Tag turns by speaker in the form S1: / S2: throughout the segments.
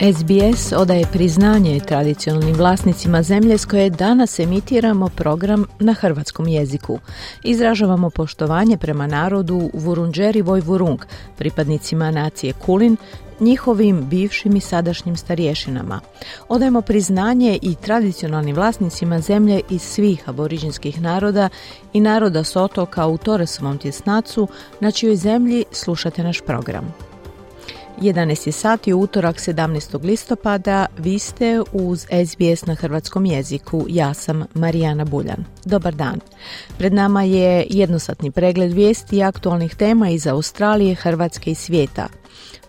S1: SBS odaje priznanje tradicionalnim vlasnicima zemlje s koje danas emitiramo program na hrvatskom jeziku. Izražavamo poštovanje prema narodu Vurunđeri Vojvurung, pripadnicima nacije Kulin, njihovim bivšim i sadašnjim starješinama. Odajemo priznanje i tradicionalnim vlasnicima zemlje iz svih aboriđinskih naroda i naroda s otoka u Toresovom tjesnacu, na čijoj zemlji slušate naš program. 11 je sati utorak 17. listopada. Vi ste uz SBS na hrvatskom jeziku. Ja sam Marijana Buljan. Dobar dan. Pred nama je jednosatni pregled vijesti i aktualnih tema iz Australije, Hrvatske i svijeta.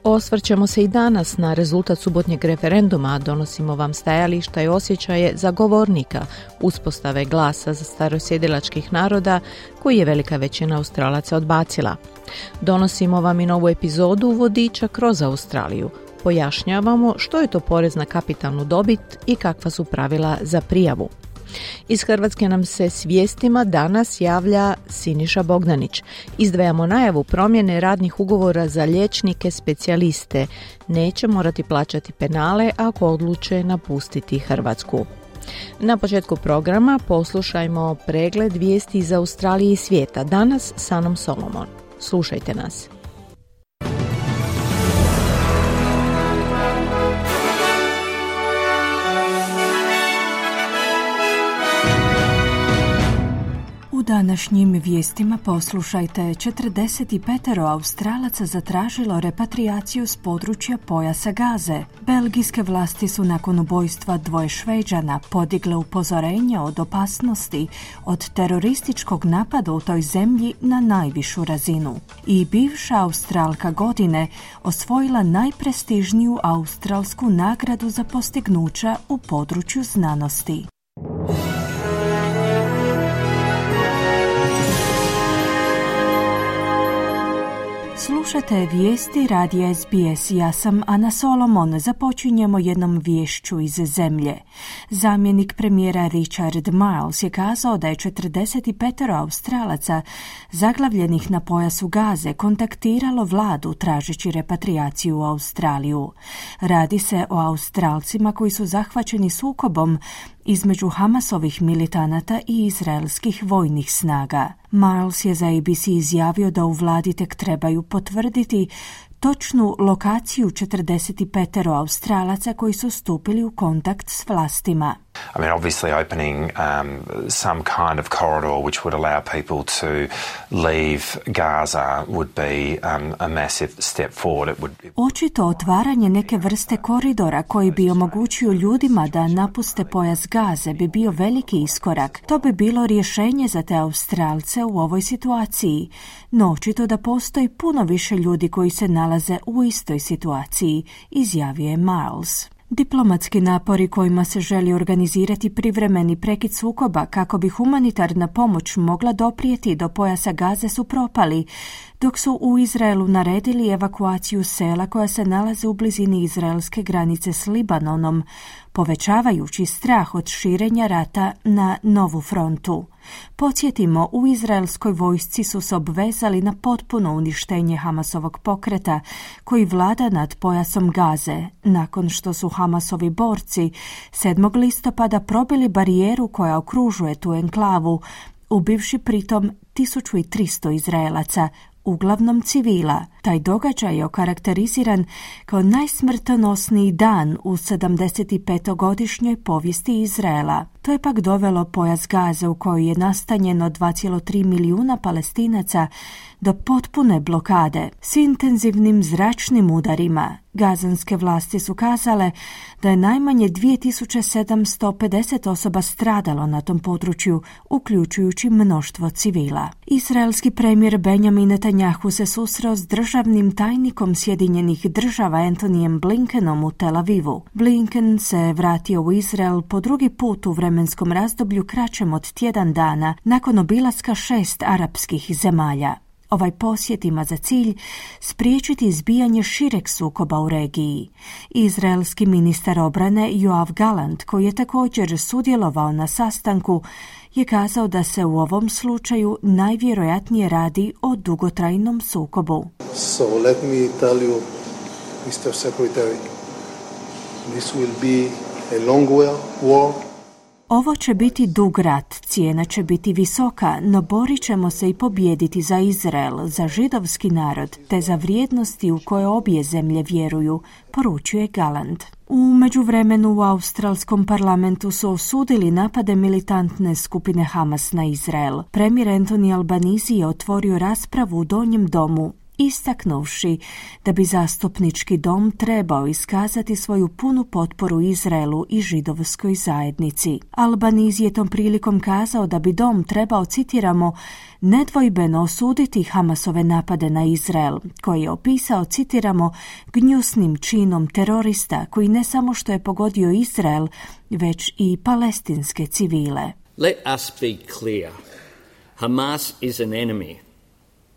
S1: Osvrćemo se i danas na rezultat subotnjeg referenduma, donosimo vam stajališta i osjećaje zagovornika uspostave glasa za starosjedilačkih naroda koji je velika većina Australaca odbacila. Donosimo vam i novu epizodu vodiča kroz Australiju. Pojašnjavamo što je to porez na kapitalnu dobit i kakva su pravila za prijavu. Iz Hrvatske nam se s danas javlja Siniša Bogdanić. Izdvajamo najavu promjene radnih ugovora za liječnike specijaliste. Neće morati plaćati penale ako odluče napustiti Hrvatsku. Na početku programa poslušajmo pregled vijesti iz Australije i svijeta. Danas sa Anom Solomon. Slušajte nas.
S2: Današnjim vijestima poslušajte 45 Australaca zatražilo repatriaciju s područja pojasa Gaze. Belgijske vlasti su nakon ubojstva dvoje Šveđana podigle upozorenje od opasnosti od terorističkog napada u toj zemlji na najvišu razinu. I bivša Australka godine osvojila najprestižniju australsku nagradu za postignuća u području znanosti. Slušate vijesti radija SBS. Ja sam Ana Solomon. Započinjemo jednom vješću iz zemlje. Zamjenik premijera Richard Miles je kazao da je 45 Australaca zaglavljenih na pojasu Gaze kontaktiralo vladu tražeći repatriaciju u Australiju. Radi se o Australcima koji su zahvaćeni sukobom između Hamasovih militanata i izraelskih vojnih snaga. Miles je za ABC izjavio da u vladi tek trebaju potvrditi točnu lokaciju 45 Australaca koji su stupili u kontakt s vlastima.
S3: I mean, obviously, opening um, some kind of corridor which would allow people to leave Gaza would be um, a massive step forward. It would...
S2: Očito otvaranje neke vrste koridora koji bi omogućio ljudima da napuste pojas Gaze bi bio veliki iskorak. To bi bilo rješenje za te Australce u ovoj situaciji. No, očito da postoji puno više ljudi koji se nalaze u istoj situaciji, izjavio je Miles. Diplomatski napori kojima se želi organizirati privremeni prekid sukoba kako bi humanitarna pomoć mogla doprijeti do pojasa Gaze su propali, dok su u Izraelu naredili evakuaciju sela koja se nalaze u blizini izraelske granice s Libanonom, povećavajući strah od širenja rata na novu frontu. Podsjetimo, u izraelskoj vojsci su se obvezali na potpuno uništenje Hamasovog pokreta koji vlada nad pojasom Gaze, nakon što su Hamasovi borci 7. listopada probili barijeru koja okružuje tu enklavu, ubivši pritom 1300 Izraelaca, uglavnom civila. Taj događaj je okarakteriziran kao najsmrtonosniji dan u 75-godišnjoj povijesti Izraela. To je pak dovelo pojas Gaze u kojoj je nastanjeno 2,3 milijuna palestinaca do potpune blokade s intenzivnim zračnim udarima. Gazanske vlasti su kazale da je najmanje 2750 osoba stradalo na tom području, uključujući mnoštvo civila. Izraelski premijer Benjamin Netanyahu se susreo s državnim tajnikom Sjedinjenih država Antonijem Blinkenom u Tel Avivu. Blinken se vratio u Izrael po drugi put u vremenskom razdoblju kraćem od tjedan dana nakon obilaska šest arapskih zemalja. Ovaj posjet ima za cilj spriječiti izbijanje šireg sukoba u regiji. Izraelski ministar obrane Joav Galant, koji je također sudjelovao na sastanku, je kazao da se u ovom slučaju najvjerojatnije radi o dugotrajnom sukobu.
S4: So let me tell you, Mr. Secretary, this will be a long war
S2: ovo će biti dug rat, cijena će biti visoka, no borit ćemo se i pobijediti za Izrael, za židovski narod, te za vrijednosti u koje obje zemlje vjeruju, poručuje Galand. U međuvremenu u australskom parlamentu su osudili napade militantne skupine Hamas na Izrael. Premijer Anthony Albanizi je otvorio raspravu u Donjem domu istaknuvši da bi zastupnički dom trebao iskazati svoju punu potporu Izraelu i židovskoj zajednici. Albaniz je tom prilikom kazao da bi dom trebao, citiramo, nedvojbeno osuditi Hamasove napade na Izrael, koji je opisao, citiramo, gnjusnim činom terorista koji ne samo što je pogodio Izrael, već i palestinske civile.
S5: Let us be clear. Hamas is an enemy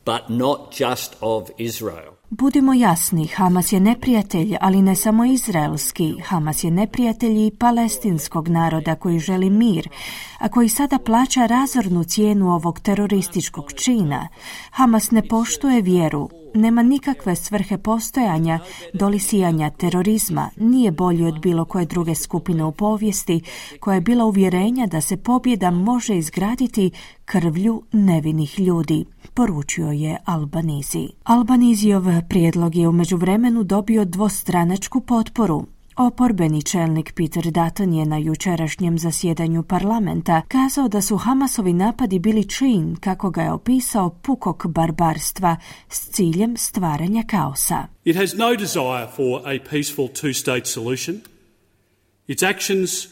S5: but not just of Israel.
S2: Budimo jasni, Hamas je neprijatelj, ali ne samo izraelski. Hamas je neprijatelj i palestinskog naroda koji želi mir, a koji sada plaća razornu cijenu ovog terorističkog čina. Hamas ne poštuje vjeru, nema nikakve svrhe postojanja dolisijanja terorizma, nije bolji od bilo koje druge skupine u povijesti koja je bila uvjerenja da se pobjeda može izgraditi krvlju nevinih ljudi, poručio je Albanizi. Albanizijov prijedlog je u međuvremenu dobio dvostranačku potporu. Oporbeni čelnik Peter Dutton je na jučerašnjem zasjedanju parlamenta kazao da su Hamasovi napadi bili čin, kako ga je opisao, pukog barbarstva s ciljem stvaranja kaosa.
S6: It has no desire for a peaceful two-state solution. Its actions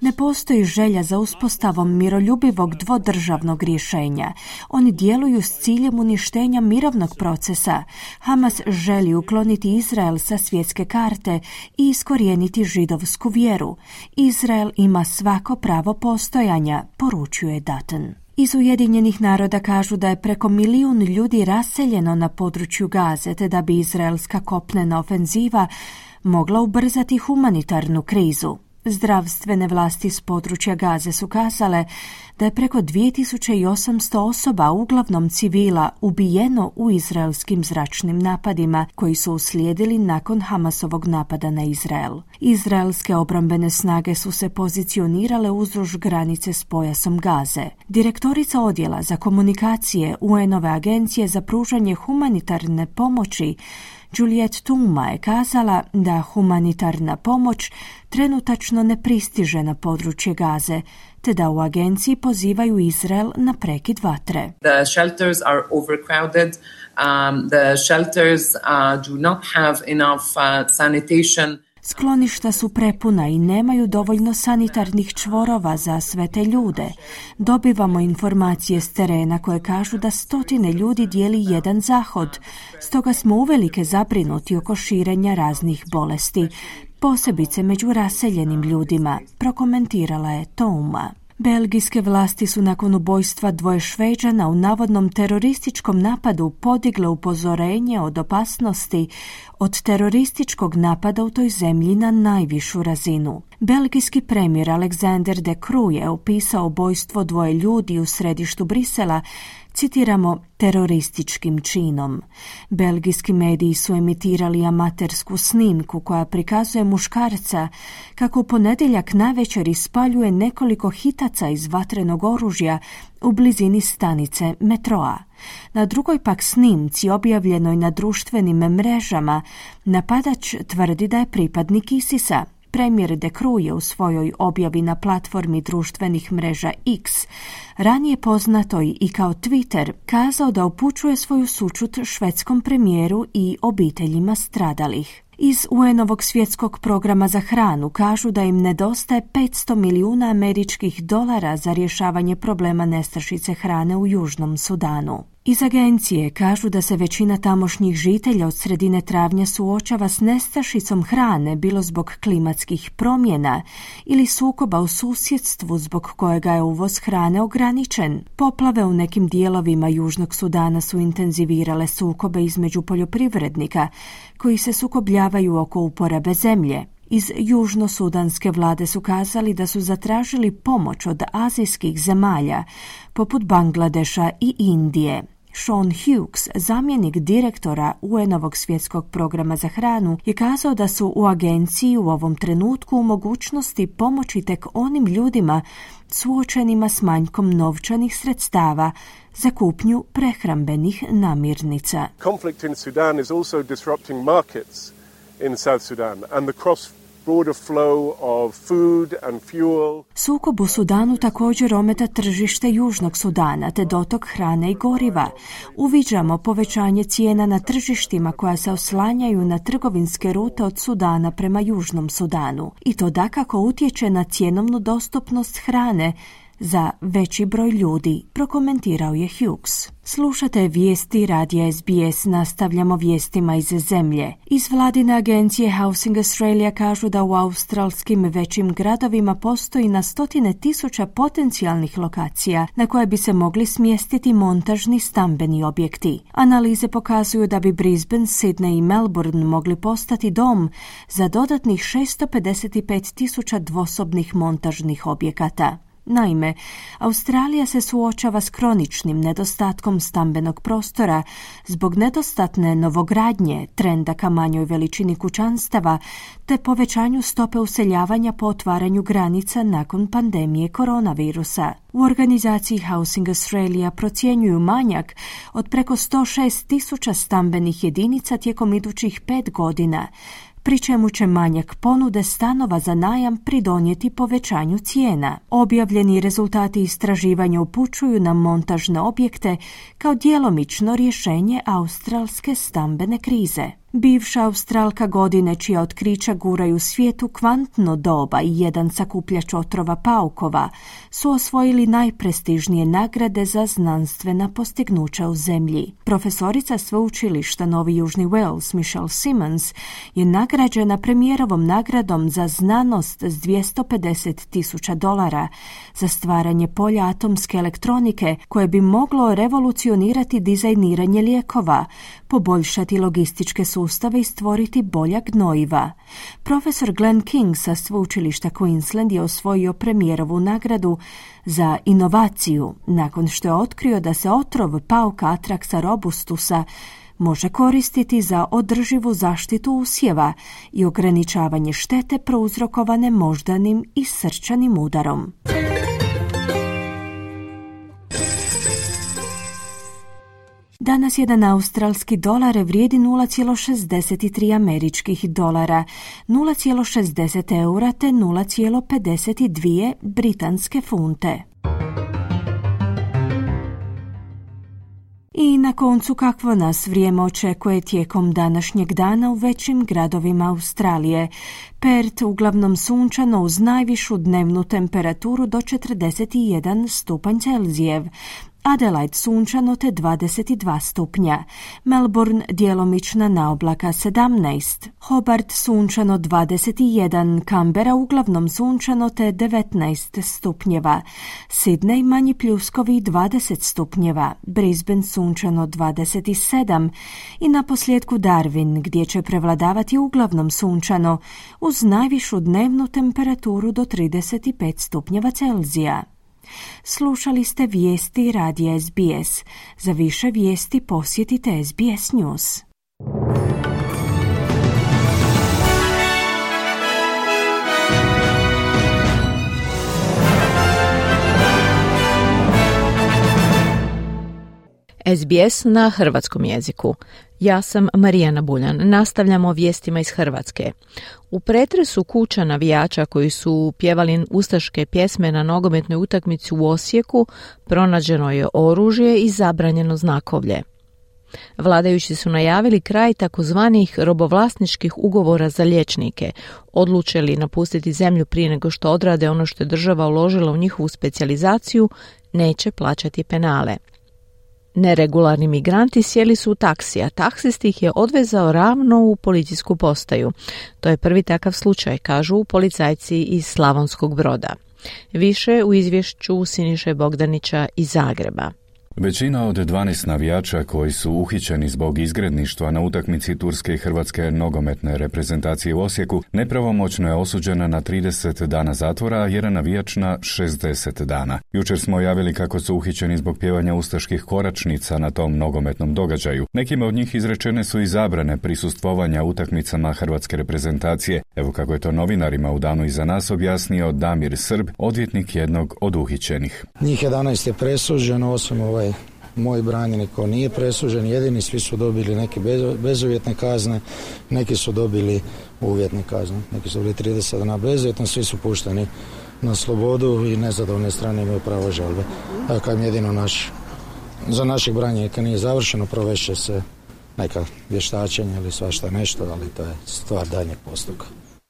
S2: ne postoji želja za uspostavom miroljubivog dvodržavnog rješenja. Oni djeluju s ciljem uništenja mirovnog procesa. Hamas želi ukloniti Izrael sa svjetske karte i iskorijeniti židovsku vjeru. Izrael ima svako pravo postojanja, poručuje Dutton. Iz Ujedinjenih naroda kažu da je preko milijun ljudi raseljeno na području Gaze, te da bi izraelska kopnena ofenziva mogla ubrzati humanitarnu krizu. Zdravstvene vlasti s područja Gaze su kazale da je preko 2800 osoba, uglavnom civila, ubijeno u izraelskim zračnim napadima koji su uslijedili nakon Hamasovog napada na Izrael. Izraelske obrambene snage su se pozicionirale uzruž granice s pojasom Gaze. Direktorica odjela za komunikacije UN-ove agencije za pružanje humanitarne pomoći Juliet Tuma je kazala da humanitarna pomoć trenutačno ne pristiže na područje Gaze, te da u agenciji pozivaju Izrael na prekid vatre.
S7: The shelters are overcrowded. Um, the shelters uh, do not have enough uh, sanitation.
S2: Skloništa su prepuna i nemaju dovoljno sanitarnih čvorova za sve te ljude. Dobivamo informacije s terena koje kažu da stotine ljudi dijeli jedan zahod, stoga smo uvelike zabrinuti oko širenja raznih bolesti, posebice među raseljenim ljudima, prokomentirala je Touma. Belgijske vlasti su nakon ubojstva dvoje šveđana u navodnom terorističkom napadu podigle upozorenje od opasnosti od terorističkog napada u toj zemlji na najvišu razinu. Belgijski premijer Alexander de Croo je opisao ubojstvo dvoje ljudi u središtu Brisela citiramo terorističkim činom. Belgijski mediji su emitirali amatersku snimku koja prikazuje muškarca kako u ponedjeljak navečer ispaljuje nekoliko hitaca iz vatrenog oružja u blizini stanice metroa. Na drugoj pak snimci objavljenoj na društvenim mrežama napadač tvrdi da je pripadnik Isisa Premijer De Croo u svojoj objavi na platformi društvenih mreža X, ranije poznatoj i kao Twitter, kazao da upućuje svoju sučut švedskom premijeru i obiteljima stradalih. Iz UN-ovog svjetskog programa za hranu kažu da im nedostaje 500 milijuna američkih dolara za rješavanje problema nestašice hrane u Južnom Sudanu. Iz agencije kažu da se većina tamošnjih žitelja od sredine travnja suočava s nestašicom hrane bilo zbog klimatskih promjena ili sukoba u susjedstvu zbog kojega je uvoz hrane ograničen. Poplave u nekim dijelovima Južnog Sudana su intenzivirale sukobe između poljoprivrednika koji se sukobljavaju oko uporabe zemlje. Iz južno-sudanske vlade su kazali da su zatražili pomoć od azijskih zemalja, poput Bangladeša i Indije. Sean Hughes, zamjenik direktora UN-ovog svjetskog programa za hranu, je kazao da su u agenciji u ovom trenutku u mogućnosti pomoći tek onim ljudima suočenima s manjkom novčanih sredstava za kupnju prehrambenih namirnica.
S8: Conflict in Sudan is also disrupting markets in South Sudan and the cross
S2: Sukob u Sudanu također ometa tržište Južnog Sudana te dotok hrane i goriva. Uviđamo povećanje cijena na tržištima koja se oslanjaju na trgovinske rute od Sudana prema Južnom Sudanu. I to dakako utječe na cjenovnu dostupnost hrane za veći broj ljudi, prokomentirao je Hughes. Slušate vijesti radija SBS, nastavljamo vijestima iz zemlje. Iz vladine agencije Housing Australia kažu da u australskim većim gradovima postoji na stotine tisuća potencijalnih lokacija na koje bi se mogli smjestiti montažni stambeni objekti. Analize pokazuju da bi Brisbane, Sydney i Melbourne mogli postati dom za dodatnih 655 tisuća dvosobnih montažnih objekata. Naime, Australija se suočava s kroničnim nedostatkom stambenog prostora zbog nedostatne novogradnje, trenda ka manjoj veličini kućanstava te povećanju stope useljavanja po otvaranju granica nakon pandemije koronavirusa. U organizaciji Housing Australia procjenjuju manjak od preko 106 tisuća stambenih jedinica tijekom idućih pet godina, pri čemu će manjak ponude stanova za najam pridonijeti povećanju cijena. Objavljeni rezultati istraživanja upućuju na montažne objekte kao djelomično rješenje australske stambene krize. Bivša Australka godine čija otkrića guraju svijetu kvantno doba i jedan sakupljač otrova paukova su osvojili najprestižnije nagrade za znanstvena postignuća u zemlji. Profesorica sveučilišta Novi Južni Wales Michelle Simmons je nagrađena premijerovom nagradom za znanost s 250 tisuća dolara za stvaranje polja atomske elektronike koje bi moglo revolucionirati dizajniranje lijekova, poboljšati logističke sustave i stvoriti bolja gnojiva. Profesor Glenn King sa sveučilišta Queensland je osvojio premijerovu nagradu za inovaciju nakon što je otkrio da se otrov pauka Atraxa robustusa može koristiti za održivu zaštitu usjeva i ograničavanje štete prouzrokovane moždanim i srčanim udarom. Danas jedan australski dolar vrijedi 0,63 američkih dolara, 0,60 eura te 0,52 britanske funte. I na koncu kakvo nas vrijeme očekuje tijekom današnjeg dana u većim gradovima Australije. Pert uglavnom sunčano uz najvišu dnevnu temperaturu do 41 stupanj Celzijev. Adelaide sunčano te 22 stupnja, Melbourne djelomična na oblaka 17, Hobart sunčano 21, Canberra uglavnom sunčano te 19 stupnjeva, Sydney manji pljuskovi 20 stupnjeva, Brisbane sunčano 27 i na posljedku Darwin gdje će prevladavati uglavnom sunčano uz najvišu dnevnu temperaturu do 35 stupnjeva Celzija. Slušali ste vijesti radija SBS. Za više vijesti posjetite SBS News.
S1: SBS na hrvatskom jeziku. Ja sam Marijana Buljan. Nastavljamo vijestima iz Hrvatske. U pretresu kuća navijača koji su pjevali ustaške pjesme na nogometnoj utakmici u Osijeku pronađeno je oružje i zabranjeno znakovlje. Vladajući su najavili kraj takozvanih robovlasničkih ugovora za liječnike, odlučili napustiti zemlju prije nego što odrade ono što je država uložila u njihovu specijalizaciju, neće plaćati penale. Neregularni migranti sjeli su u taksi, a taksist ih je odvezao ravno u policijsku postaju. To je prvi takav slučaj, kažu policajci iz Slavonskog broda. Više u izvješću Siniše Bogdanića iz Zagreba.
S9: Većina od 12 navijača koji su uhićeni zbog izgredništva na utakmici Turske i Hrvatske nogometne reprezentacije u Osijeku nepravomoćno je osuđena na 30 dana zatvora, a jedan navijač na 60 dana. Jučer smo javili kako su uhićeni zbog pjevanja ustaških koračnica na tom nogometnom događaju. Nekima od njih izrečene su i zabrane prisustvovanja utakmicama Hrvatske reprezentacije. Evo kako je to novinarima u danu iza nas objasnio Damir Srb, odvjetnik jednog od uhićenih.
S10: Njih 11 je presuđeno, osim ovaj moj branjenik ko nije presuđen, jedini svi su dobili neke bezuvjetne kazne, neki su dobili uvjetne kazne, neki su bili 30 dana bezuvjetno, svi su pušteni na slobodu i nezadovoljne strane imaju pravo žalbe. Dakle, jedino naš, za našeg branjenika nije završeno, provešće se neka vještačenja ili svašta nešto, ali to je stvar daljnjeg postupka.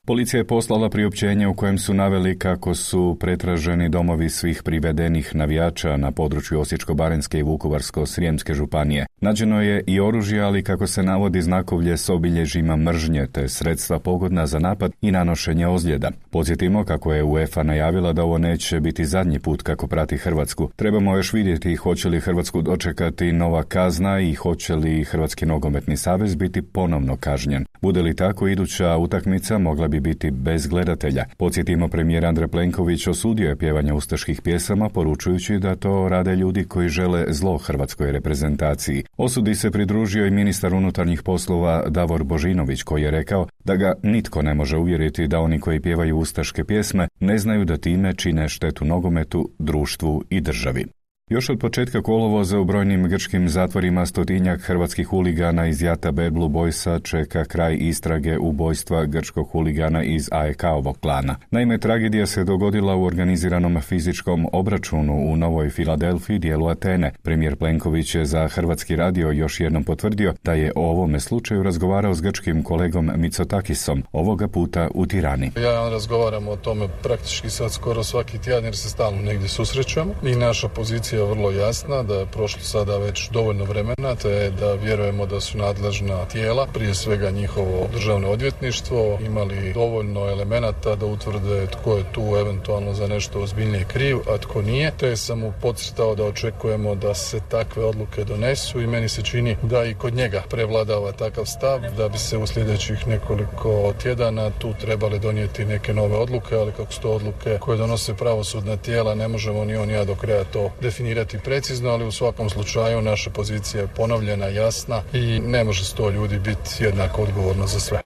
S9: Policija je poslala priopćenje u kojem su naveli kako su pretraženi domovi svih privedenih navijača na području Osječko-Barenske i Vukovarsko-Srijemske županije. Nađeno je i oružje, ali kako se navodi znakovlje s obilježima mržnje te sredstva pogodna za napad i nanošenje ozljeda. Podsjetimo kako je UEFA najavila da ovo neće biti zadnji put kako prati Hrvatsku. Trebamo još vidjeti hoće li Hrvatsku dočekati nova kazna i hoće li Hrvatski nogometni savez biti ponovno kažnjen. Bude li tako iduća utakmica mogla bi biti bez gledatelja. Podsjetimo premijer Andrej Plenković osudio je pjevanje ustaških pjesama poručujući da to rade ljudi koji žele zlo hrvatskoj reprezentaciji. Osudi se pridružio i ministar unutarnjih poslova Davor Božinović koji je rekao da ga nitko ne može uvjeriti da oni koji pjevaju ustaške pjesme ne znaju da time čine štetu nogometu, društvu i državi. Još od početka kolovoza u brojnim grčkim zatvorima stotinjak hrvatskih huligana iz Jata Bad Blue Boysa čeka kraj istrage ubojstva grčkog huligana iz AEK-ovog klana. Naime, tragedija se dogodila u organiziranom fizičkom obračunu u Novoj Filadelfiji, dijelu Atene. Premijer Plenković je za Hrvatski radio još jednom potvrdio da je o ovome slučaju razgovarao s grčkim kolegom Mitsotakisom, ovoga puta u Tirani.
S11: Ja razgovaram o tome praktički sad skoro svaki tjedan jer se stalno negdje susrećemo i naša pozicija je vrlo jasna, da je prošlo sada već dovoljno vremena, te da vjerujemo da su nadležna tijela, prije svega njihovo državno odvjetništvo, imali dovoljno elemenata da utvrde tko je tu eventualno za nešto ozbiljnije kriv, a tko nije, te sam mu podcrtao da očekujemo da se takve odluke donesu i meni se čini da i kod njega prevladava takav stav, da bi se u sljedećih nekoliko tjedana tu trebali donijeti neke nove odluke, ali kako su to odluke koje donose pravosudna tijela, ne možemo ni on ja do kraja to definirati definirati precizno, ali u svakom slučaju naša pozicija je ponovljena, jasna i ne može sto ljudi biti jednako odgovorno za sve.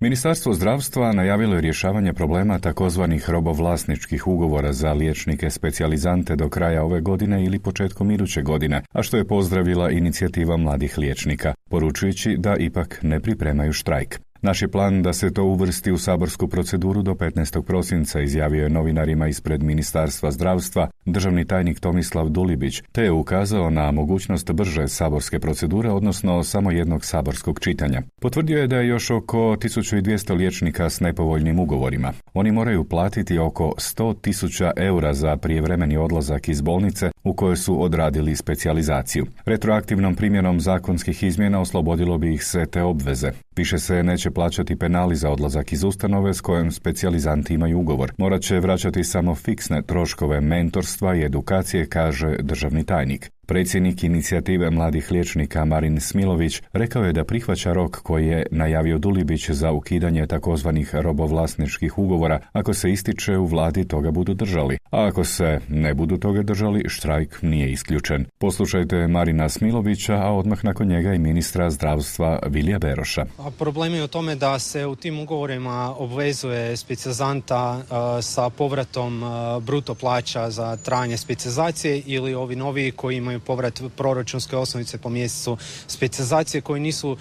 S9: Ministarstvo zdravstva najavilo je rješavanje problema takozvanih robovlasničkih ugovora za liječnike specijalizante do kraja ove godine ili početkom iduće godine, a što je pozdravila inicijativa mladih liječnika, poručujući da ipak ne pripremaju štrajk. Naš je plan da se to uvrsti u saborsku proceduru do 15. prosinca, izjavio je novinarima ispred Ministarstva zdravstva državni tajnik Tomislav Dulibić, te je ukazao na mogućnost brže saborske procedure, odnosno samo jednog saborskog čitanja. Potvrdio je da je još oko 1200 liječnika s nepovoljnim ugovorima. Oni moraju platiti oko 100.000 eura za prijevremeni odlazak iz bolnice u kojoj su odradili specijalizaciju. Retroaktivnom primjenom zakonskih izmjena oslobodilo bi ih sve te obveze. Više se neće plaćati penali za odlazak iz ustanove s kojom specijalizanti imaju ugovor. Morat će vraćati samo fiksne troškove mentorstva i edukacije, kaže državni tajnik. Predsjednik inicijative mladih liječnika Marin Smilović rekao je da prihvaća rok koji je najavio Dulibić za ukidanje takozvanih robovlasničkih ugovora ako se ističe u vladi toga budu držali. A ako se ne budu toga držali, štrajk nije isključen. Poslušajte Marina Smilovića, a odmah nakon njega i ministra zdravstva Vilija Beroša.
S12: Problem je u tome da se u tim ugovorima obvezuje specijalizanta sa povratom bruto plaća za trajanje specijalizacije ili ovi novi koji imaju povrat proračunske osnovice po mjesecu specijalizacije koji nisu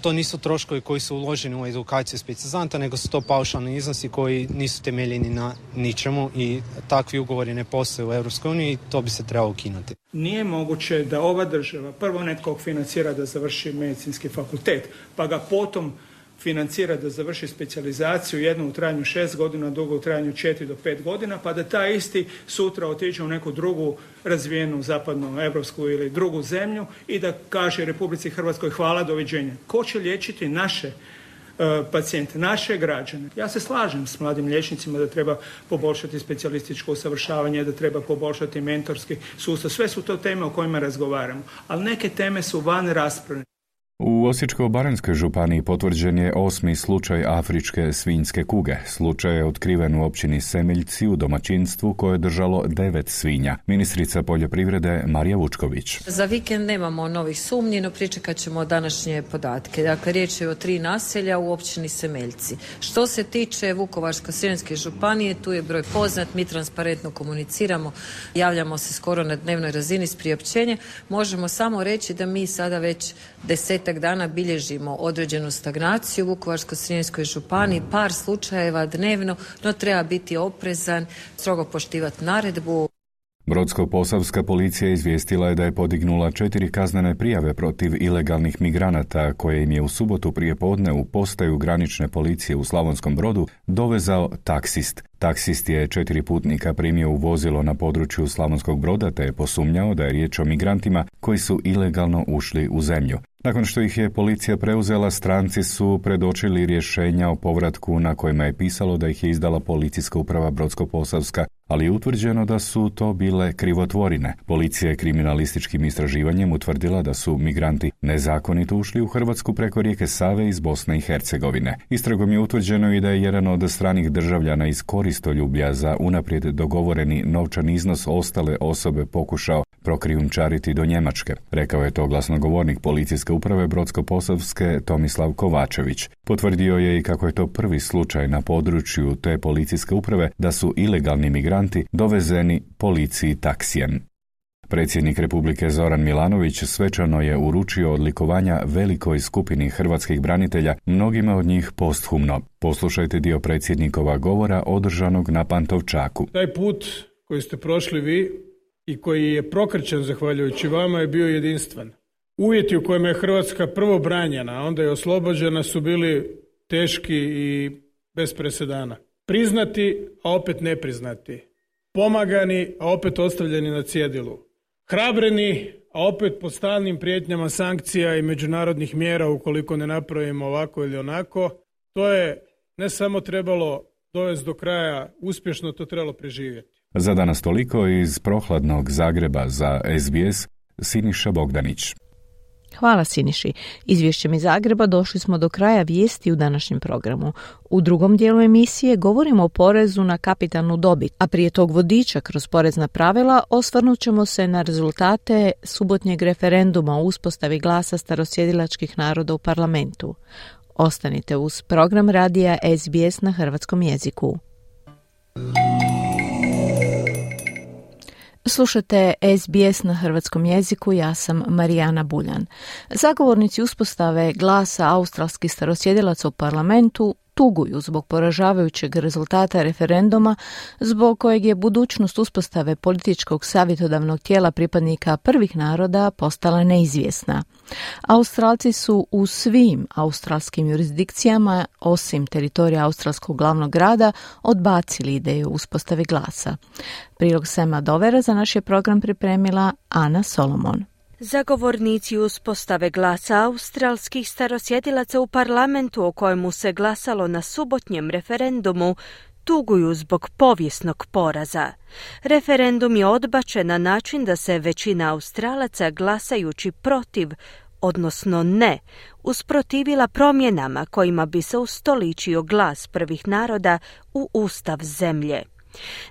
S12: to nisu troškovi koji su uloženi u edukaciju specijalizanta, nego su to paušalni iznosi koji nisu temeljeni na ničemu i takvi ugovori ne postoje u EU i to bi se trebalo ukinuti.
S13: Nije moguće da ova država prvo netkog financira da završi medicinski fakultet, pa ga potom financira da završi specijalizaciju, jednu u trajanju šest godina, drugu u trajanju četiri do pet godina, pa da taj isti sutra otiđe u neku drugu razvijenu zapadnu evropsku ili drugu zemlju i da kaže Republici Hrvatskoj hvala, doviđenja. Ko će liječiti naše e, pacijente, naše građane. Ja se slažem s mladim liječnicima da treba poboljšati specijalističko usavršavanje, da treba poboljšati mentorski sustav. Sve su to teme o kojima razgovaramo, ali neke teme su van rasprave.
S9: U Osječko-baranjskoj županiji potvrđen je osmi slučaj afričke svinjske kuge. Slučaj je otkriven u općini Semeljci u domaćinstvu koje je držalo devet svinja. Ministrica poljoprivrede Marija Vučković.
S14: Za vikend nemamo novih sumnji, no pričekat ćemo današnje podatke. Dakle, riječ je o tri naselja u općini Semeljci. Što se tiče Vukovarsko-srijemske županije, tu je broj poznat, mi transparentno komuniciramo, javljamo se skoro na dnevnoj razini s priopćenjem. Možemo samo reći da mi sada već deset desetak dana bilježimo određenu stagnaciju u Vukovarsko-srijemskoj županiji, par slučajeva dnevno, no treba biti oprezan, strogo poštivati naredbu.
S9: Brodsko-posavska policija izvijestila je da je podignula četiri kaznene prijave protiv ilegalnih migranata koje im je u subotu prije podne u postaju granične policije u Slavonskom brodu dovezao taksist. Taksist je četiri putnika primio u vozilo na području Slavonskog broda te je posumnjao da je riječ o migrantima koji su ilegalno ušli u zemlju. Nakon što ih je policija preuzela, stranci su predočili rješenja o povratku na kojima je pisalo da ih je izdala policijska uprava Brodsko-Posavska, ali je utvrđeno da su to bile krivotvorine. Policija je kriminalističkim istraživanjem utvrdila da su migranti nezakonito ušli u Hrvatsku preko rijeke Save iz Bosne i Hercegovine. Istragom je utvrđeno i da je jedan od stranih državljana iz koristoljublja za unaprijed dogovoreni novčan iznos ostale osobe pokušao prokrijumčariti do Njemačke. Rekao je to glasnogovornik policijske uprave Brodsko-Posavske Tomislav Kovačević. Potvrdio je i kako je to prvi slučaj na području te policijske uprave da su ilegalni migranti dovezeni policiji taksijem. Predsjednik Republike Zoran Milanović svečano je uručio odlikovanja velikoj skupini hrvatskih branitelja, mnogima od njih posthumno. Poslušajte dio predsjednikova govora održanog na Pantovčaku.
S15: Taj put koji ste prošli vi i koji je prokrčen zahvaljujući vama je bio jedinstven. Uvjeti u kojima je Hrvatska prvo branjena, a onda je oslobođena su bili teški i bez presedana. Priznati, a opet nepriznati. Pomagani, a opet ostavljeni na cjedilu. Hrabreni, a opet pod stalnim prijetnjama sankcija i međunarodnih mjera ukoliko ne napravimo ovako ili onako. To je ne samo trebalo dovesti do kraja uspješno, to trebalo preživjeti.
S9: Za danas toliko iz prohladnog Zagreba za SBS Siniša Bogdanić.
S1: Hvala Siniši. Izvješćem iz Zagreba došli smo do kraja vijesti u današnjem programu. U drugom dijelu emisije govorimo o porezu na kapitalnu dobit, a prije tog vodiča kroz porezna pravila osvrnut ćemo se na rezultate subotnjeg referenduma o uspostavi glasa starosjedilačkih naroda u parlamentu. Ostanite uz program radija SBS na hrvatskom jeziku. Slušate SBS na hrvatskom jeziku, ja sam Marijana Buljan. Zagovornici uspostave glasa australskih starosjedilaca u parlamentu tuguju zbog poražavajućeg rezultata referenduma zbog kojeg je budućnost uspostave političkog savjetodavnog tijela pripadnika prvih naroda postala neizvjesna. Australci su u svim australskim jurisdikcijama, osim teritorija australskog glavnog grada, odbacili ideju uspostave glasa. Prilog Sema Dovera za naš je program pripremila Ana Solomon.
S16: Zagovornici uspostave glasa australskih starosjedilaca u parlamentu o kojemu se glasalo na subotnjem referendumu tuguju zbog povijesnog poraza. Referendum je odbačen na način da se većina Australaca glasajući protiv, odnosno ne, usprotivila promjenama kojima bi se ustoličio glas prvih naroda u ustav zemlje.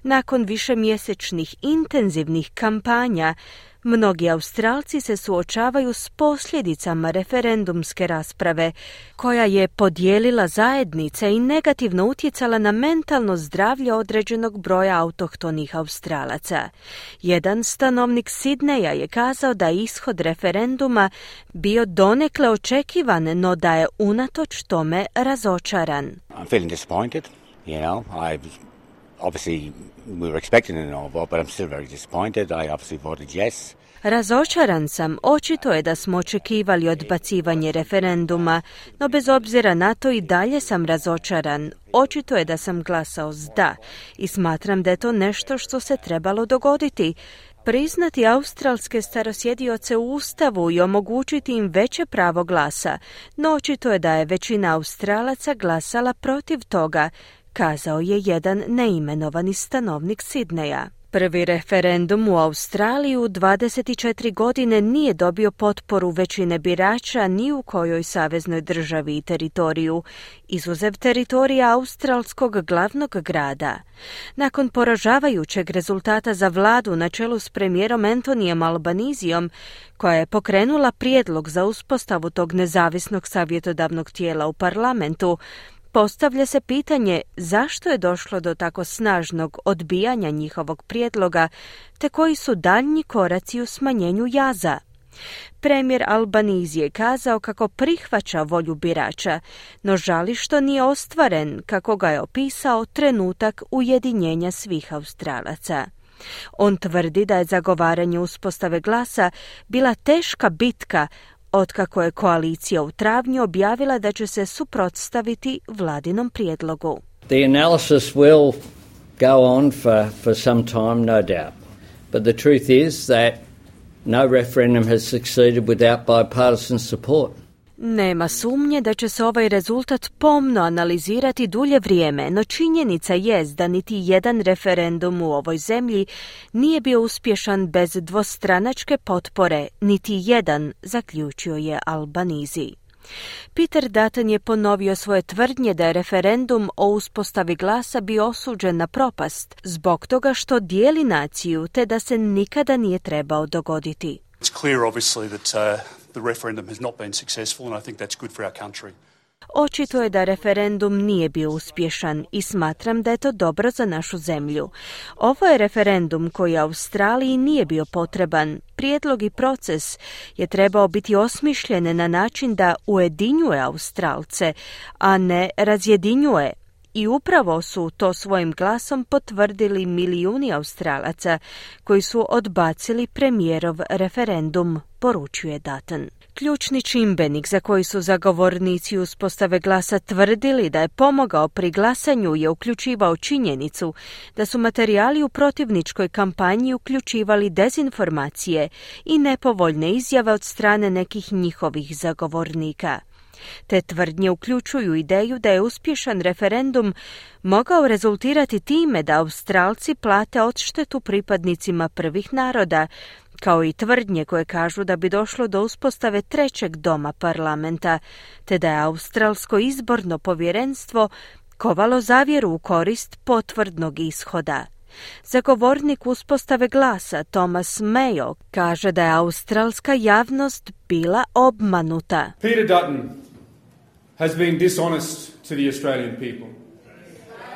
S2: Nakon višemjesečnih intenzivnih kampanja, Mnogi Australci se suočavaju s posljedicama referendumske rasprave, koja je podijelila zajednice i negativno utjecala na mentalno zdravlje određenog broja autohtonih Australaca. Jedan stanovnik Sidneja je kazao da je ishod referenduma bio donekle očekivan, no da je unatoč tome razočaran.
S17: I'm feeling disappointed. You know, I've obviously we were expecting an vote, but I'm still very disappointed. I obviously voted yes.
S2: Razočaran sam, očito je da smo očekivali odbacivanje referenduma, no bez obzira na to i dalje sam razočaran. Očito je da sam glasao s da i smatram da je to nešto što se trebalo dogoditi. Priznati australske starosjedioce u Ustavu i omogućiti im veće pravo glasa, no očito je da je većina Australaca glasala protiv toga, kazao je jedan neimenovani stanovnik Sidneja. Prvi referendum u Australiji u 24 godine nije dobio potporu većine birača ni u kojoj saveznoj državi i teritoriju, izuzev teritorija australskog glavnog grada. Nakon poražavajućeg rezultata za vladu na čelu s premijerom Antonijem Albanizijom, koja je pokrenula prijedlog za uspostavu tog nezavisnog savjetodavnog tijela u parlamentu, Postavlja se pitanje zašto je došlo do tako snažnog odbijanja njihovog prijedloga, te koji su daljnji koraci u smanjenju jaza. Premijer Albanizije je kazao kako prihvaća volju birača, no žali što nije ostvaren, kako ga je opisao trenutak ujedinjenja svih Australaca. On tvrdi da je zagovaranje uspostave glasa bila teška bitka otkako je koalicija u travnju objavila da će se suprotstaviti vladinom prijedlogu.
S5: The analysis will go on for, for some time, no doubt. But the truth is that no referendum has succeeded without bipartisan support.
S2: Nema sumnje da će se ovaj rezultat pomno analizirati dulje vrijeme, no činjenica jest da niti jedan referendum u ovoj zemlji nije bio uspješan bez dvostranačke potpore, niti jedan, zaključio je Albanizi. Peter Dutton je ponovio svoje tvrdnje da je referendum o uspostavi glasa bio osuđen na propast zbog toga što dijeli naciju te da se nikada nije trebao dogoditi.
S6: The referendum has not been successful, and I think that's good for our country.
S2: Očito je da referendum nije bio uspješan i smatram da je to dobro za našu zemlju. Ovo je referendum koji Australiji nije bio potreban. Prijedlog i proces je trebao biti osmišljen na način da ujedinjuje Australce, a ne razjedinjuje i upravo su to svojim glasom potvrdili milijuni Australaca koji su odbacili premijerov referendum, poručuje Dutton. Ključni čimbenik za koji su zagovornici uspostave glasa tvrdili da je pomogao pri glasanju je uključivao činjenicu da su materijali u protivničkoj kampanji uključivali dezinformacije i nepovoljne izjave od strane nekih njihovih zagovornika. Te tvrdnje uključuju ideju da je uspješan referendum mogao rezultirati time da Australci plate odštetu pripadnicima prvih naroda, kao i tvrdnje koje kažu da bi došlo do uspostave trećeg doma parlamenta, te da je Australsko izborno povjerenstvo kovalo zavjeru u korist potvrdnog ishoda. Zagovornik uspostave glasa Thomas Mayo kaže da je australska javnost bila obmanuta.
S18: Peter Dutton has been dishonest to the Australian people.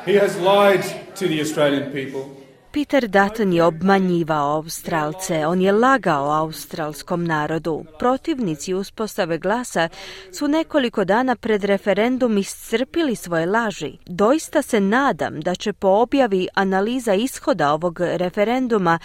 S18: He has lied to the Australian people.
S2: Peter Dutton je obmanjivao Australce, on je lagao australskom narodu. Protivnici uspostave glasa su nekoliko dana pred referendum iscrpili svoje laži. Doista se nadam da će po objavi analiza ishoda ovog referenduma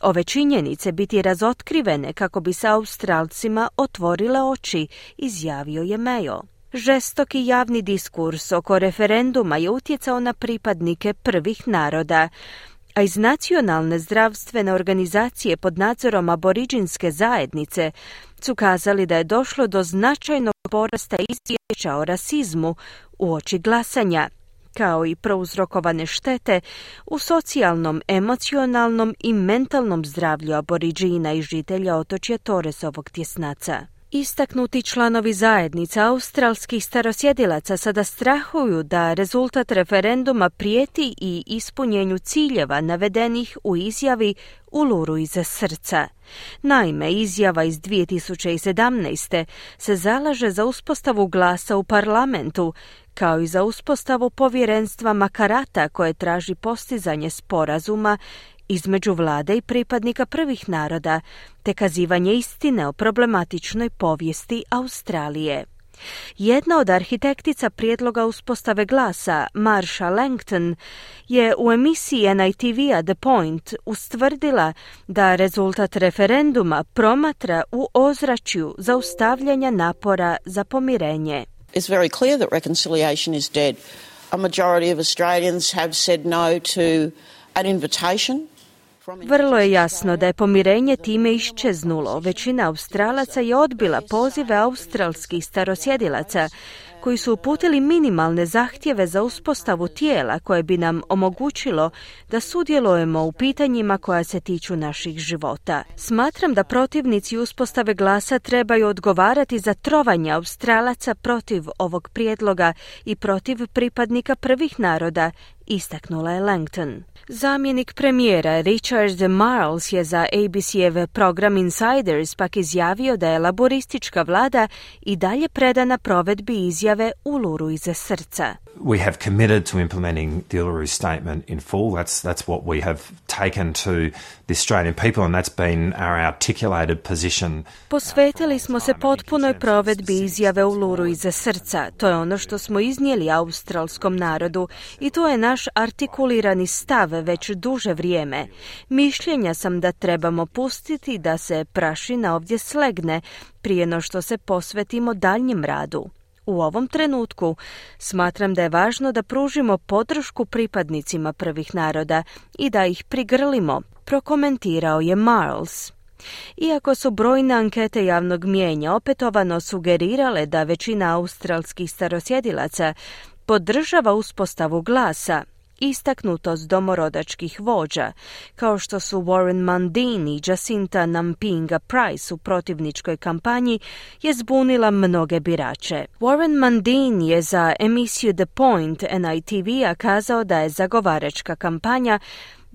S2: ove činjenice biti razotkrivene kako bi se Australcima otvorile oči, izjavio je Mayo. Žestoki javni diskurs oko referenduma je utjecao na pripadnike prvih naroda a iz nacionalne zdravstvene organizacije pod nadzorom aboriđinske zajednice su kazali da je došlo do značajnog porasta izvješća o rasizmu u oči glasanja, kao i prouzrokovane štete u socijalnom, emocionalnom i mentalnom zdravlju aboriđina i žitelja otočja Toresovog tjesnaca. Istaknuti članovi zajednica australskih starosjedilaca sada strahuju da rezultat referenduma prijeti i ispunjenju ciljeva navedenih u izjavi Uluru iza srca. Naime, izjava iz 2017. se zalaže za uspostavu glasa u parlamentu, kao i za uspostavu povjerenstva Makarata koje traži postizanje sporazuma između vlade i pripadnika prvih naroda, te kazivanje istine o problematičnoj povijesti Australije. Jedna od arhitektica prijedloga uspostave glasa, Marsha Langton, je u emisiji NITV-a The Point ustvrdila da rezultat referenduma promatra u ozračju zaustavljanja napora za pomirenje.
S19: It's very clear that reconciliation is dead. A majority of Australians have said no to an invitation
S2: vrlo je jasno da je pomirenje time iščeznulo. Većina Australaca je odbila pozive australskih starosjedilaca koji su uputili minimalne zahtjeve za uspostavu tijela koje bi nam omogućilo da sudjelujemo u pitanjima koja se tiču naših života. Smatram da protivnici uspostave glasa trebaju odgovarati za trovanje Australaca protiv ovog prijedloga i protiv pripadnika prvih naroda, istaknula je Langton. Zamjenik premijera Richard Marles je za ABC-ev program Insiders pak izjavio da je laboristička vlada i dalje predana provedbi izjave Uluru iza srca.
S3: We have committed to implementing the Uluru statement in full. That's, that's what we have taken to the Australian people and that's been our articulated position.
S2: Posvetili smo se potpunoj provedbi izjave Uluru iza srca. To je ono što smo iznijeli australskom narodu i to je naš artikulirani stav već duže vrijeme. Mišljenja sam da trebamo pustiti da se prašina ovdje slegne prije no što se posvetimo daljnjem radu. U ovom trenutku smatram da je važno da pružimo podršku pripadnicima prvih naroda i da ih prigrlimo, prokomentirao je Marles. Iako su brojne ankete javnog mijenja opetovano sugerirale da većina australskih starosjedilaca podržava uspostavu glasa, istaknutost domorodačkih vođa, kao što su Warren Mundine i Jacinta Nampinga Price u protivničkoj kampanji, je zbunila mnoge birače. Warren Mundine je za emisiju The Point NITV-a kazao da je zagovaračka kampanja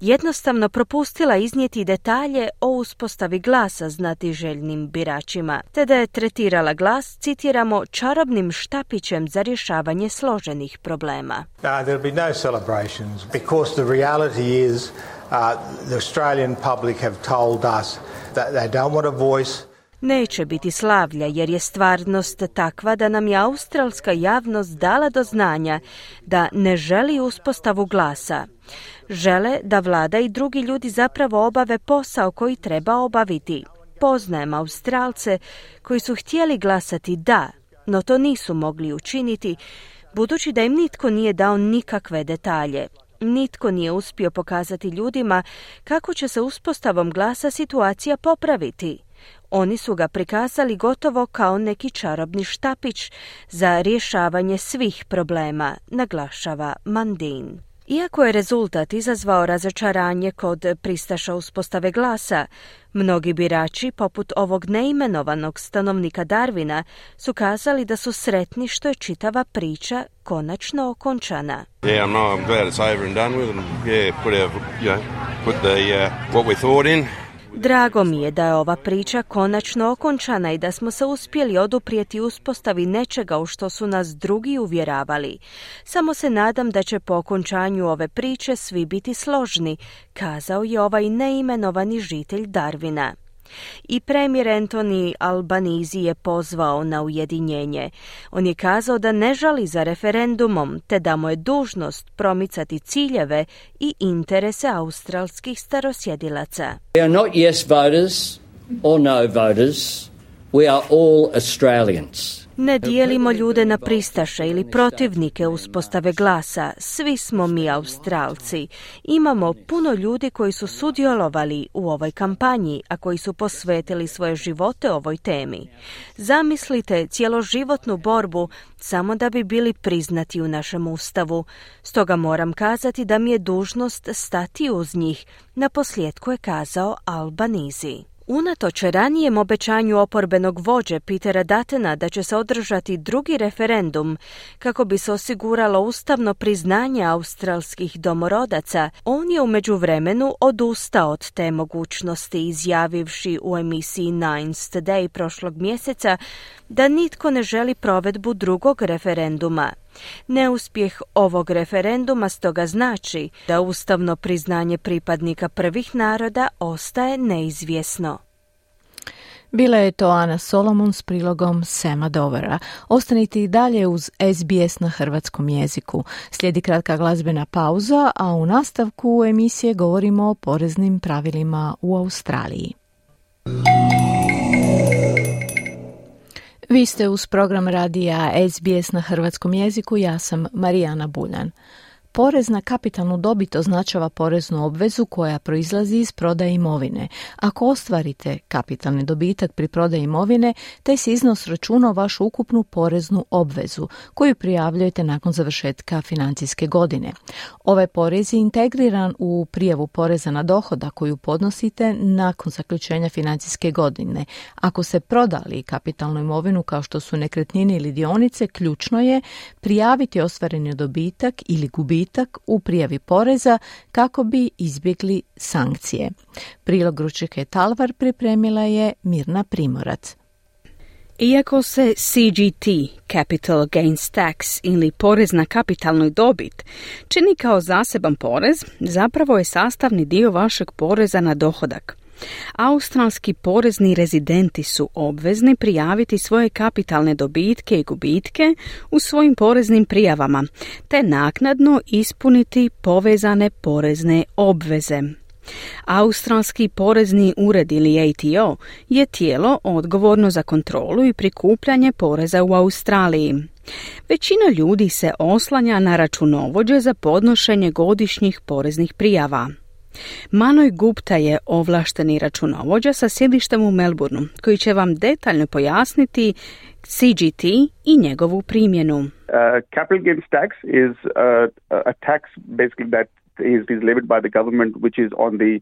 S2: jednostavno propustila iznijeti detalje o uspostavi glasa znatiželjnim biračima, te da je tretirala glas, citiramo, čarobnim štapićem za rješavanje složenih problema.
S20: Uh, there'll be no celebrations because the reality is uh, the Australian public have told us that they don't want a voice
S2: Neće biti slavlja jer je stvarnost takva da nam je australska javnost dala do znanja da ne želi uspostavu glasa. Žele da vlada i drugi ljudi zapravo obave posao koji treba obaviti. Poznajem Australce koji su htjeli glasati da, no to nisu mogli učiniti, budući da im nitko nije dao nikakve detalje. Nitko nije uspio pokazati ljudima kako će se uspostavom glasa situacija popraviti. Oni su ga prikazali gotovo kao neki čarobni štapić za rješavanje svih problema, naglašava Mandin. Iako je rezultat izazvao razočaranje kod pristaša uspostave glasa, mnogi birači, poput ovog neimenovanog stanovnika Darvina, su kazali da su sretni što je čitava priča konačno okončana.
S21: Yeah, it's over and done with and yeah, put our, put the, uh, what we thought in.
S2: Drago mi je da je ova priča konačno okončana i da smo se uspjeli oduprijeti uspostavi nečega u što su nas drugi uvjeravali. Samo se nadam da će po okončanju ove priče svi biti složni, kazao je ovaj neimenovani žitelj Darvina. I premijer Anthony Albanizi je pozvao na ujedinjenje. On je kazao da ne žali za referendumom, te da mu je dužnost promicati ciljeve i interese australskih starosjedilaca.
S5: We are not yes voters or no voters. We are all Australians.
S2: Ne dijelimo ljude na pristaše ili protivnike uspostave glasa. Svi smo mi Australci. Imamo puno ljudi koji su sudjelovali u ovoj kampanji, a koji su posvetili svoje živote ovoj temi. Zamislite cjeloživotnu borbu samo da bi bili priznati u našem ustavu. Stoga moram kazati da mi je dužnost stati uz njih, na posljedku je kazao Albanizi.
S16: Unatoč ranijem obećanju oporbenog vođe Petera Datena da će se održati drugi referendum kako bi se osiguralo ustavno priznanje australskih domorodaca, on je u međuvremenu odustao od te mogućnosti izjavivši u emisiji Nines Today prošlog mjeseca da nitko ne želi provedbu drugog referenduma. Neuspjeh ovog referenduma stoga znači da ustavno priznanje pripadnika prvih naroda ostaje neizvjesno.
S1: Bila je to Ana Solomon s prilogom Sema Dovera. Ostanite i dalje uz SBS na hrvatskom jeziku. Slijedi kratka glazbena pauza, a u nastavku emisije govorimo o poreznim pravilima u Australiji. Vi ste uz program radija SBS na hrvatskom jeziku, ja sam Marijana Buljan. Porez na kapitalnu dobit označava poreznu obvezu koja proizlazi iz prodaje imovine. Ako ostvarite kapitalni dobitak pri prodaji imovine, taj se iznos računa vašu ukupnu poreznu obvezu koju prijavljujete nakon završetka financijske godine. Ovaj porez je integriran u prijavu poreza na dohoda koju podnosite nakon zaključenja financijske godine. Ako se prodali kapitalnu imovinu kao što su nekretnine ili dionice, ključno je prijaviti ostvareni dobitak ili gubitak gubitak u prijavi poreza kako bi izbjegli sankcije. Prilog Ručike Talvar pripremila je Mirna Primorac.
S22: Iako se CGT, Capital Gains Tax ili porez na kapitalnoj dobit, čini kao zaseban porez, zapravo je sastavni dio vašeg poreza na dohodak. Australski porezni rezidenti su obvezni prijaviti svoje kapitalne dobitke i gubitke u svojim poreznim prijavama, te naknadno ispuniti povezane porezne obveze. Australski porezni ured ili ATO je tijelo odgovorno za kontrolu i prikupljanje poreza u Australiji. Većina ljudi se oslanja na računovođe za podnošenje godišnjih poreznih prijava. Manoj Gupta je ovlašteni računovođa sa sjedištem u Melbourneu, koji će vam detaljno pojasniti CGT i njegovu primjenu. Uh,
S23: capital gains tax is uh, a tax basically that is, is levied by the government which is on the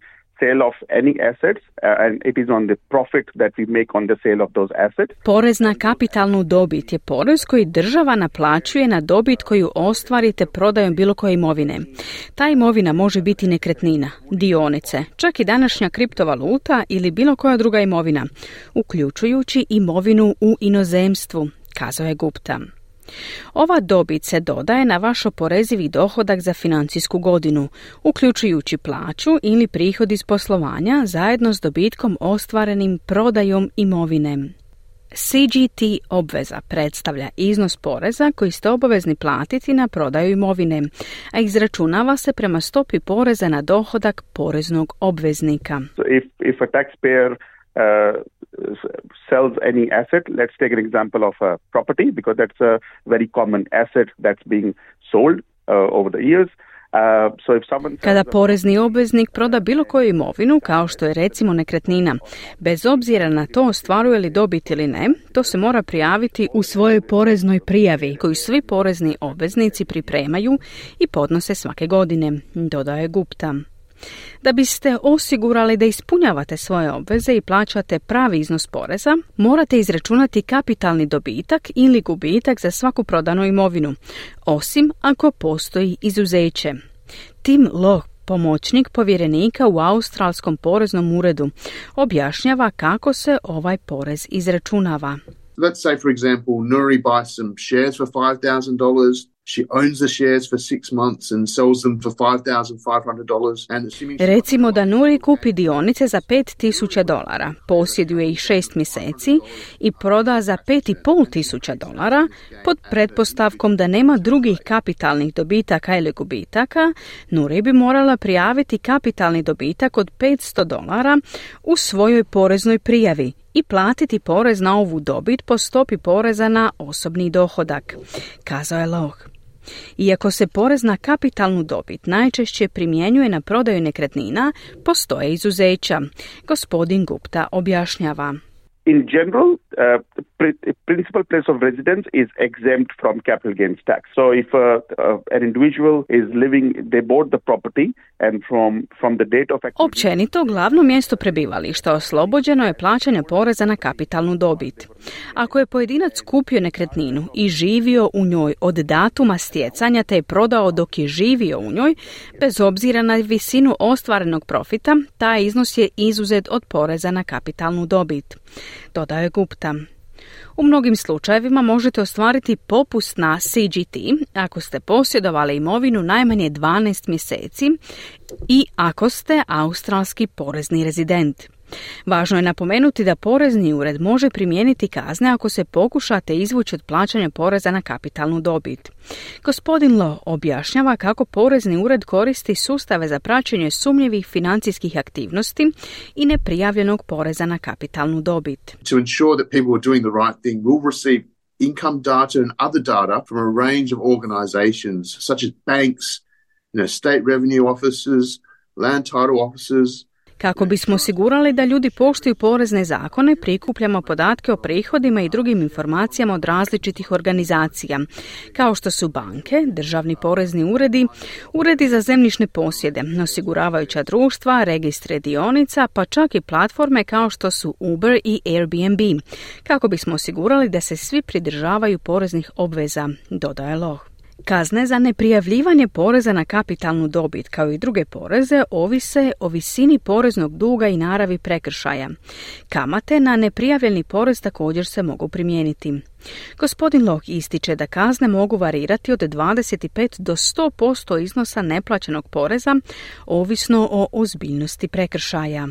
S23: sale of any assets uh, and it is on the profit that we make on the sale of those assets.
S22: Porez na kapitalnu dobit je porez koji država naplaćuje na dobit koju ostvarite prodajom bilo koje imovine. Ta imovina može biti nekretnina, dionice, čak i današnja kriptovaluta ili bilo koja druga imovina, uključujući imovinu u inozemstvu, kazao je Gupta. Ova dobit se dodaje na vaš oporezivi dohodak za financijsku godinu, uključujući plaću ili prihod iz poslovanja zajedno s dobitkom ostvarenim prodajom imovine. CGT obveza predstavlja iznos poreza koji ste obavezni platiti na prodaju imovine, a izračunava se prema stopi poreza na dohodak poreznog obveznika.
S23: if, if a taxpayer uh, sells any asset, let's take an example of a property because that's a very common asset that's being sold uh, over the years. Uh,
S22: Kada porezni obveznik proda bilo koju imovinu, kao što je recimo nekretnina, bez obzira na to ostvaruje li dobit ili ne, to se mora prijaviti u svojoj poreznoj prijavi, koju svi porezni obveznici pripremaju i podnose svake godine, dodaje Gupta. Da biste osigurali da ispunjavate svoje obveze i plaćate pravi iznos poreza, morate izračunati kapitalni dobitak ili gubitak za svaku prodanu imovinu, osim ako postoji izuzeće. Tim Loh, pomoćnik povjerenika u Australskom poreznom uredu, objašnjava kako se ovaj porez izračunava.
S24: Let's say, for example, Nuri buys some shares for $5,000 She owns the shares for six months and sells them for $5,500 and assuming...
S22: Recimo da Nuri kupi dionice za 5000 dolara, posjeduje ih šest mjeseci i proda za 5500 dolara pod pretpostavkom da nema drugih kapitalnih dobitaka ili gubitaka, Nuri bi morala prijaviti kapitalni dobitak od 500 dolara u svojoj poreznoj prijavi i platiti porez na ovu dobit po stopi poreza na osobni dohodak, kazao je Loh. Iako se porez na kapitalnu dobit najčešće primjenjuje na prodaju nekretnina, postoje izuzeća. Gospodin Gupta objašnjava.
S23: In general, uh, the principal place of residence is exempt from capital gains tax. So if uh, uh, an individual is living, they bought the property and from, from the date of...
S22: Općenito, glavno mjesto prebivališta oslobođeno je plaćanja poreza na kapitalnu dobit. Ako je pojedinac kupio nekretninu i živio u njoj od datuma stjecanja te je prodao dok je živio u njoj, bez obzira na visinu ostvarenog profita, taj iznos je izuzet od poreza na kapitalnu dobit dodaje Gupta. U mnogim slučajevima možete ostvariti popust na CGT ako ste posjedovali imovinu najmanje 12 mjeseci i ako ste australski porezni rezident. Važno je napomenuti da porezni ured može primijeniti kazne ako se pokušate izvući od plaćanja poreza na kapitalnu dobit. Gospodin Lo objašnjava kako porezni ured koristi sustave za praćenje sumnjivih financijskih aktivnosti i neprijavljenog poreza na kapitalnu dobit.
S24: To ensure that people are doing the right thing, we'll receive income data and other data from a range of organizations such as banks, you know, state revenue offices, land title offices,
S22: kako bismo osigurali da ljudi poštuju porezne zakone, prikupljamo podatke o prihodima i drugim informacijama od različitih organizacija, kao što su banke, državni porezni uredi, uredi za zemljišne posjede, osiguravajuća društva, registre dionica, pa čak i platforme kao što su Uber i Airbnb, kako bismo osigurali da se svi pridržavaju poreznih obveza, dodaje Loh. Kazne za neprijavljivanje poreza na kapitalnu dobit kao i druge poreze ovise o visini poreznog duga i naravi prekršaja. Kamate na neprijavljeni porez također se mogu primijeniti. Gospodin Loh ističe da kazne mogu varirati od 25 do 100% iznosa neplaćenog poreza, ovisno o ozbiljnosti prekršaja.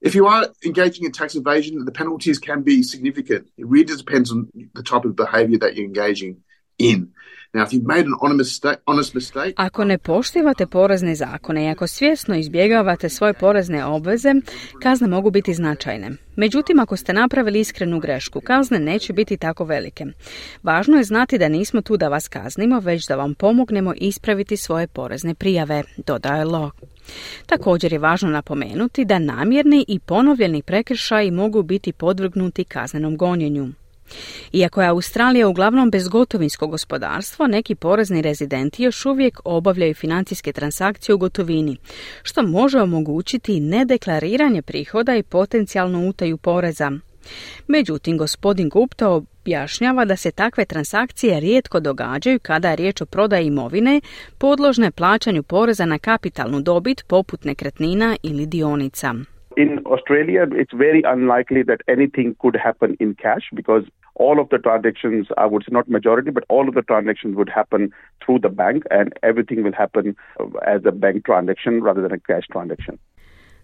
S24: If you are engaging in tax evasion, the penalties can be significant. It really depends on the type of behavior that you're engaging in.
S22: Ako ne poštivate porezne zakone i ako svjesno izbjegavate svoje porezne obveze, kazne mogu biti značajne. Međutim, ako ste napravili iskrenu grešku, kazne neće biti tako velike. Važno je znati da nismo tu da vas kaznimo, već da vam pomognemo ispraviti svoje porezne prijave, dodaje Log. Također je važno napomenuti da namjerni i ponovljeni prekršaji mogu biti podvrgnuti kaznenom gonjenju. Iako je Australija uglavnom bezgotovinsko gospodarstvo, neki porezni rezidenti još uvijek obavljaju financijske transakcije u gotovini, što može omogućiti nedeklariranje prihoda i potencijalnu utaju poreza. Međutim, gospodin Gupta objašnjava da se takve transakcije rijetko događaju kada je riječ o prodaji imovine podložne plaćanju poreza na kapitalnu dobit poput nekretnina ili dionica.
S23: In Australia, it's very unlikely that anything could happen in cash because all of the transactions, I would say not majority, but all of the transactions would happen through the bank and everything will happen as a bank transaction rather than a cash transaction.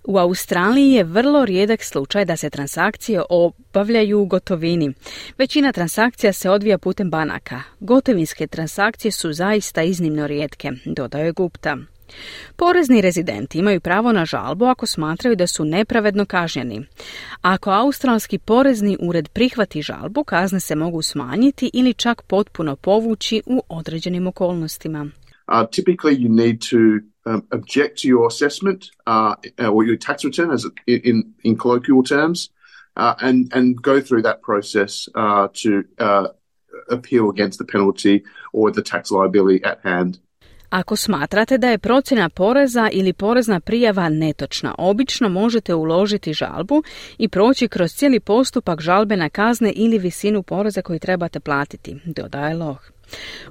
S22: U Australiji je vrlo rijedak slučaj da se transakcije obavljaju u gotovini. Većina transakcija se odvija putem banaka. Gotovinske transakcije su zaista iznimno rijetke, dodaje Gupta. Porezni rezidenti imaju pravo na žalbu ako smatraju da su nepravedno kažnjeni. Ako australski porezni ured prihvati žalbu, kazne se mogu smanjiti ili čak potpuno povući u određenim okolnostima.
S24: Uh, typically you need to um, object to your assessment uh, or your tax return as in, in colloquial terms uh, and, and go through that process uh, to uh, appeal against the penalty or the tax liability at hand.
S22: Ako smatrate da je procjena poreza ili porezna prijava netočna, obično možete uložiti žalbu i proći kroz cijeli postupak žalbe na kazne ili visinu poreza koji trebate platiti, dodaje Loh.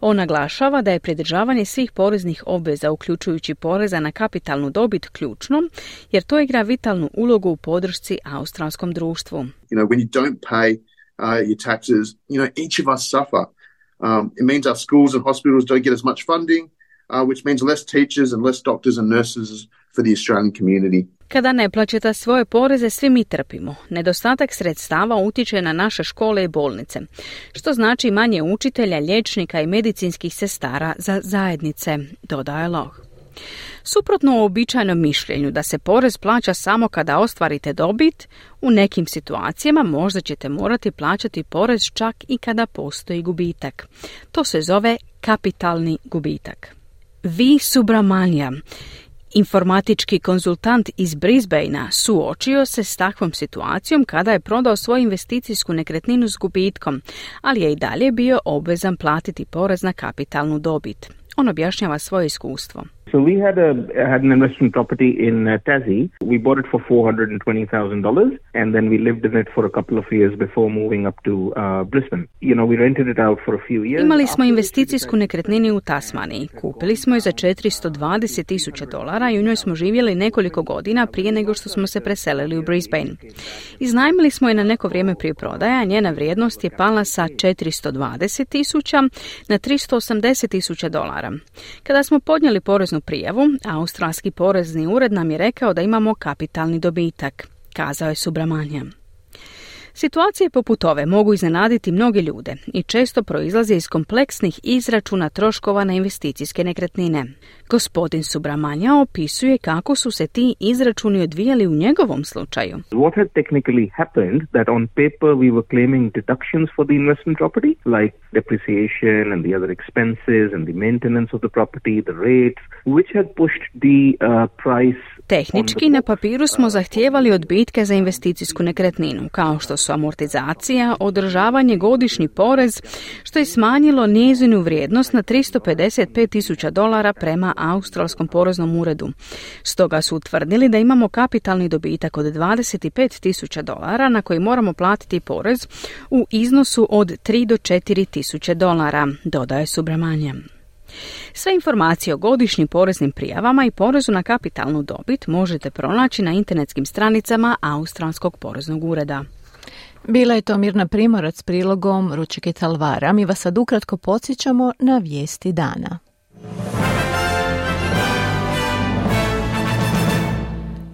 S22: On naglašava da je pridržavanje svih poreznih obveza, uključujući poreza na kapitalnu dobit, ključno, jer to igra vitalnu ulogu u podršci australskom društvu.
S24: You know, when you don't pay uh, your taxes, you know, each of us suffer. Um, it means our schools and hospitals don't get as much funding. Uh, which means less teachers and less doctors and nurses for the Australian community.
S22: Kada ne plaćate svoje poreze, svi mi trpimo. Nedostatak sredstava utječe na naše škole i bolnice, što znači manje učitelja, liječnika i medicinskih sestara za zajednice, dodaje Loh. Suprotno uobičajenom mišljenju da se porez plaća samo kada ostvarite dobit, u nekim situacijama možda ćete morati plaćati porez čak i kada postoji gubitak. To se zove kapitalni gubitak. Vi Subramanja Informatički konzultant iz Brisbanea suočio se s takvom situacijom kada je prodao svoju investicijsku nekretninu s gubitkom, ali je i dalje bio obvezan platiti porez na kapitalnu dobit. On objašnjava svoje iskustvo.
S25: So we had a had an investment property in uh, Tassie. We bought it for four hundred and twenty thousand dollars, and then we lived in it for a couple of years before moving up to uh, Brisbane. You know, we rented it out for a few years.
S22: Imali smo investicijsku nekretninu u Tasmaniji. Kupili smo je za 420 tisuća dolara i u njoj smo živjeli nekoliko godina prije nego što smo se preselili u Brisbane. Iznajmili smo je na neko vrijeme prije prodaja, njena vrijednost je pala sa 420 tisuća na 380 tisuća dolara. Kada smo podnijeli poreznu prijavu, Australski porezni ured nam je rekao da imamo kapitalni dobitak, kazao je Subramanja. Situacije poput ove mogu iznenaditi mnoge ljude i često proizlaze iz kompleksnih izračuna troškova na investicijske nekretnine. Gospodin Subramanja opisuje kako su se ti izračuni odvijali u njegovom slučaju.
S25: What had technically happened that on paper we were claiming deductions for the investment property like depreciation and the other expenses and the maintenance of the property, the rates, which had pushed the uh, price
S22: Tehnički na papiru smo zahtijevali odbitke za investicijsku nekretninu, kao što su amortizacija, održavanje, godišnji porez, što je smanjilo njezinu vrijednost na 355 tisuća dolara prema Australskom poreznom uredu. Stoga su utvrdili da imamo kapitalni dobitak od 25 tisuća dolara na koji moramo platiti porez u iznosu od 3 do 4 tisuće dolara, dodaje Subramanje. Sve informacije o godišnjim poreznim prijavama i porezu na kapitalnu dobit možete pronaći na internetskim stranicama Australskog poreznog ureda.
S1: Bila je to Mirna Primorac s prilogom Ručike Talvara. Mi vas sad ukratko podsjećamo na vijesti dana.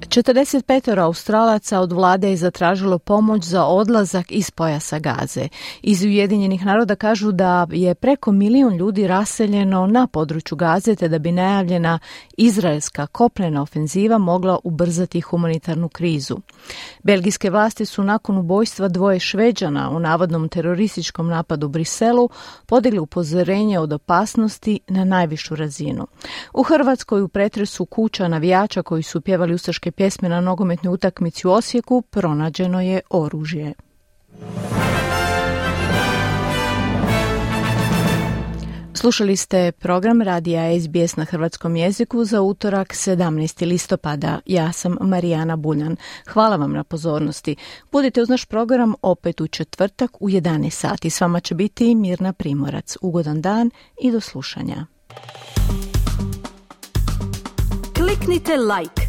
S1: 45 Australaca od vlade je zatražilo pomoć za odlazak iz pojasa Gaze. Iz Ujedinjenih naroda kažu da je preko milijun ljudi raseljeno na području Gaze te da bi najavljena izraelska kopnena ofenziva mogla ubrzati humanitarnu krizu. Belgijske vlasti su nakon ubojstva dvoje šveđana u navodnom terorističkom napadu u Briselu podigli upozorenje od opasnosti na najvišu razinu. U Hrvatskoj u pretresu kuća navijača koji su pjevali ustaške pjesme na nogometnoj utakmici u Osijeku pronađeno je oružje. Slušali ste program radija SBS na hrvatskom jeziku za utorak 17. listopada. Ja sam Marijana Buljan. Hvala vam na pozornosti. Budite uz naš program opet u četvrtak u 11 sati. S vama će biti Mirna Primorac. Ugodan dan i do slušanja.
S16: Kliknite like,